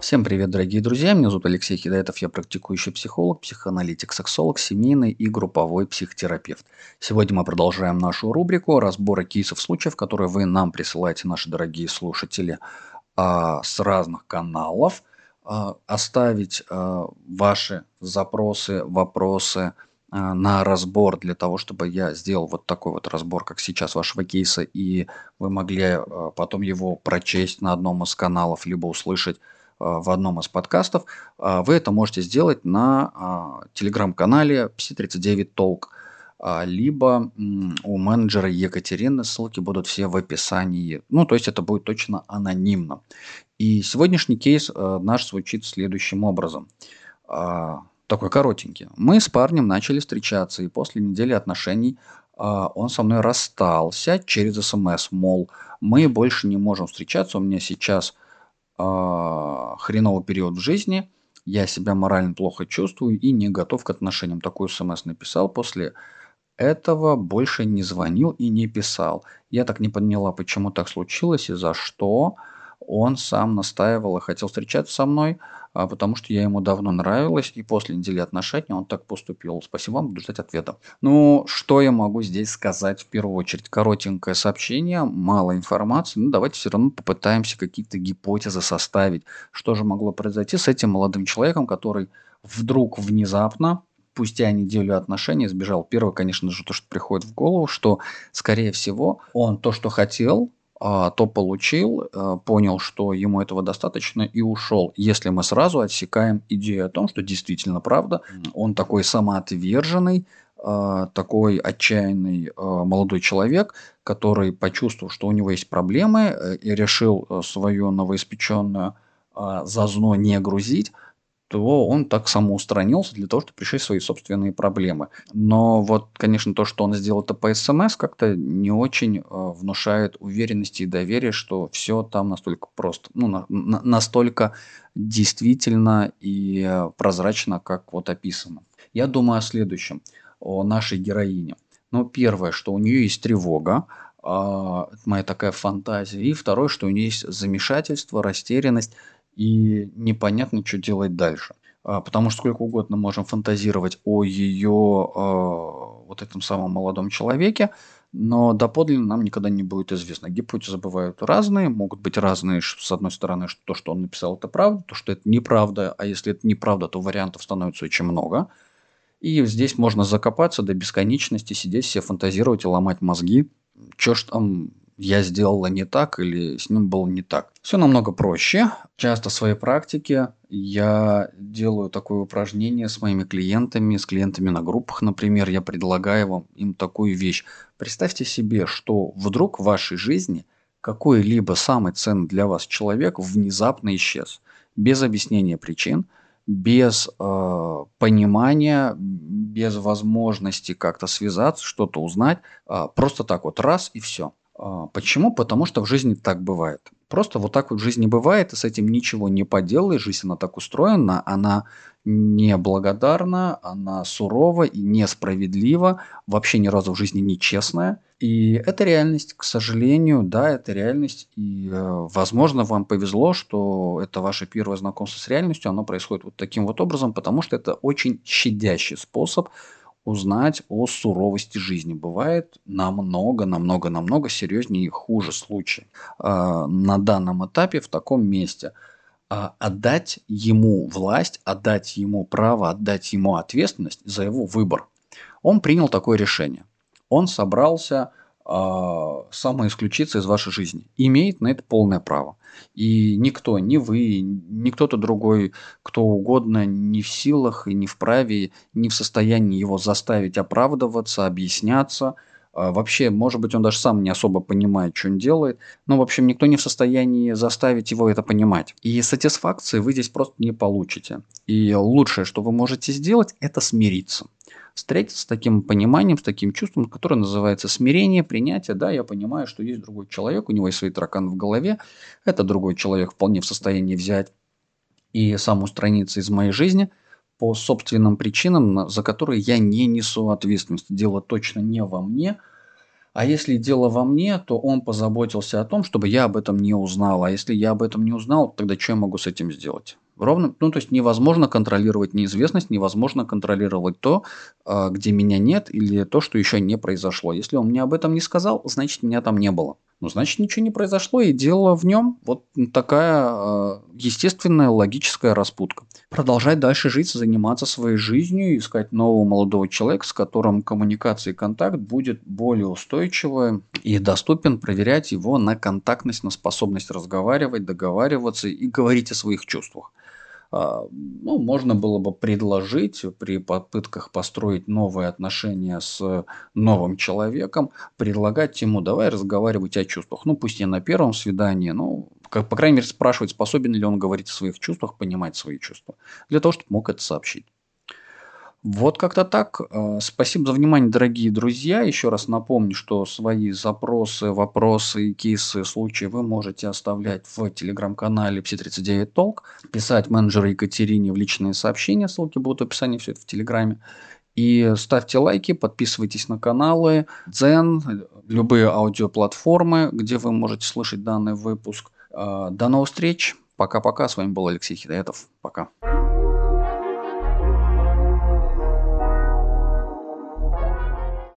Всем привет, дорогие друзья! Меня зовут Алексей Хидаетов, я практикующий психолог, психоаналитик, сексолог, семейный и групповой психотерапевт. Сегодня мы продолжаем нашу рубрику разбора кейсов случаев, которые вы нам присылаете, наши дорогие слушатели, а, с разных каналов. А, оставить а, ваши запросы, вопросы на разбор для того, чтобы я сделал вот такой вот разбор, как сейчас вашего кейса, и вы могли потом его прочесть на одном из каналов, либо услышать в одном из подкастов, вы это можете сделать на телеграм-канале Psi39 Talk, либо у менеджера Екатерины, ссылки будут все в описании. Ну, то есть это будет точно анонимно. И сегодняшний кейс наш звучит следующим образом. Такой коротенький. Мы с парнем начали встречаться, и после недели отношений он со мной расстался через СМС, мол, мы больше не можем встречаться, у меня сейчас э, хреновый период в жизни, я себя морально плохо чувствую и не готов к отношениям. Такой смс написал после этого больше не звонил и не писал. Я так не поняла, почему так случилось и за что он сам настаивал и хотел встречаться со мной, а, потому что я ему давно нравилась, и после недели отношений он так поступил. Спасибо вам, буду ждать ответа. Ну, что я могу здесь сказать в первую очередь? Коротенькое сообщение, мало информации, ну давайте все равно попытаемся какие-то гипотезы составить. Что же могло произойти с этим молодым человеком, который вдруг внезапно спустя неделю отношений сбежал. Первое, конечно же, то, что приходит в голову, что, скорее всего, он то, что хотел, то получил, а, понял, что ему этого достаточно и ушел. Если мы сразу отсекаем идею о том, что действительно правда, он такой самоотверженный, а, такой отчаянный молодой человек, который почувствовал, что у него есть проблемы э, и решил э, свою новоиспеченную зазно не грузить, то он так самоустранился для того, чтобы решить свои собственные проблемы. Но вот, конечно, то, что он сделал это по СМС, как-то не очень э, внушает уверенности и доверия, что все там настолько просто, ну, на, на, настолько действительно и э, прозрачно, как вот описано. Я думаю о следующем, о нашей героине. Ну, первое, что у нее есть тревога, э, моя такая фантазия, и второе, что у нее есть замешательство, растерянность, и непонятно, что делать дальше. А, потому что сколько угодно можем фантазировать о ее а, вот этом самом молодом человеке, но доподлинно нам никогда не будет известно. Гипотезы бывают разные, могут быть разные, с одной стороны, что то, что он написал, это правда, то, что это неправда, а если это неправда, то вариантов становится очень много. И здесь можно закопаться до бесконечности, сидеть все фантазировать и ломать мозги, что ж там я сделала не так или с ним было не так. Все намного проще. Часто в своей практике я делаю такое упражнение с моими клиентами, с клиентами на группах, например, я предлагаю вам им такую вещь. Представьте себе, что вдруг в вашей жизни какой-либо самый ценный для вас человек внезапно исчез. Без объяснения причин, без э, понимания, без возможности как-то связаться, что-то узнать. Э, просто так вот раз и все. А, почему? Потому что в жизни так бывает. Просто вот так вот в жизни бывает, и с этим ничего не поделаешь. Жизнь она так устроена, она неблагодарна, она сурова и несправедлива, вообще ни разу в жизни не честная. И это реальность, к сожалению, да, это реальность. И, э, возможно, вам повезло, что это ваше первое знакомство с реальностью, оно происходит вот таким вот образом, потому что это очень щадящий способ узнать о суровости жизни. Бывает намного, намного, намного серьезнее и хуже случаи. А, на данном этапе, в таком месте, а, отдать ему власть, отдать ему право, отдать ему ответственность за его выбор. Он принял такое решение. Он собрался самоисключиться из вашей жизни. Имеет на это полное право. И никто, ни вы, ни кто-то другой, кто угодно, не в силах и не вправе, не в состоянии его заставить оправдываться, объясняться. А, вообще, может быть, он даже сам не особо понимает, что он делает. Но, в общем, никто не в состоянии заставить его это понимать. И сатисфакции вы здесь просто не получите. И лучшее, что вы можете сделать, это смириться встретиться с таким пониманием, с таким чувством, которое называется смирение, принятие. Да, я понимаю, что есть другой человек, у него есть свои тараканы в голове, это другой человек вполне в состоянии взять и сам устраниться из моей жизни по собственным причинам, за которые я не несу ответственность. Дело точно не во мне, А если дело во мне, то он позаботился о том, чтобы я об этом не узнал. А если я об этом не узнал, тогда что я могу с этим сделать? Ровно, ну то есть невозможно контролировать неизвестность, невозможно контролировать то, а, где меня нет, или то, что еще не произошло. Если он мне об этом не сказал, значит меня там не было. Ну, значит, ничего не произошло, и дело в нем. Вот такая э, естественная логическая распутка. Продолжать дальше жить, заниматься своей жизнью, искать нового молодого человека, с которым коммуникация и контакт будет более устойчивый и доступен, проверять его на контактность, на способность разговаривать, договариваться и говорить о своих чувствах. А, ну, можно было бы предложить при попытках построить новые отношения с новым человеком, предлагать ему, давай разговаривать о чувствах. Ну, пусть не на первом свидании, но, как, по крайней мере, спрашивать, способен ли он говорить о своих чувствах, понимать свои чувства, для того, чтобы мог это сообщить. Вот как-то так. Э, спасибо за внимание, дорогие друзья. Еще раз напомню, что свои запросы, вопросы, кейсы, случаи вы можете оставлять в телеграм-канале Psi39 Talk, писать менеджеру Екатерине в личные сообщения, ссылки будут в описании, все это в телеграме. И ставьте лайки, подписывайтесь на каналы, Дзен, любые аудиоплатформы, где вы можете слышать данный выпуск. Э, до новых встреч. Пока-пока. С вами был Алексей Хидаетов. Пока.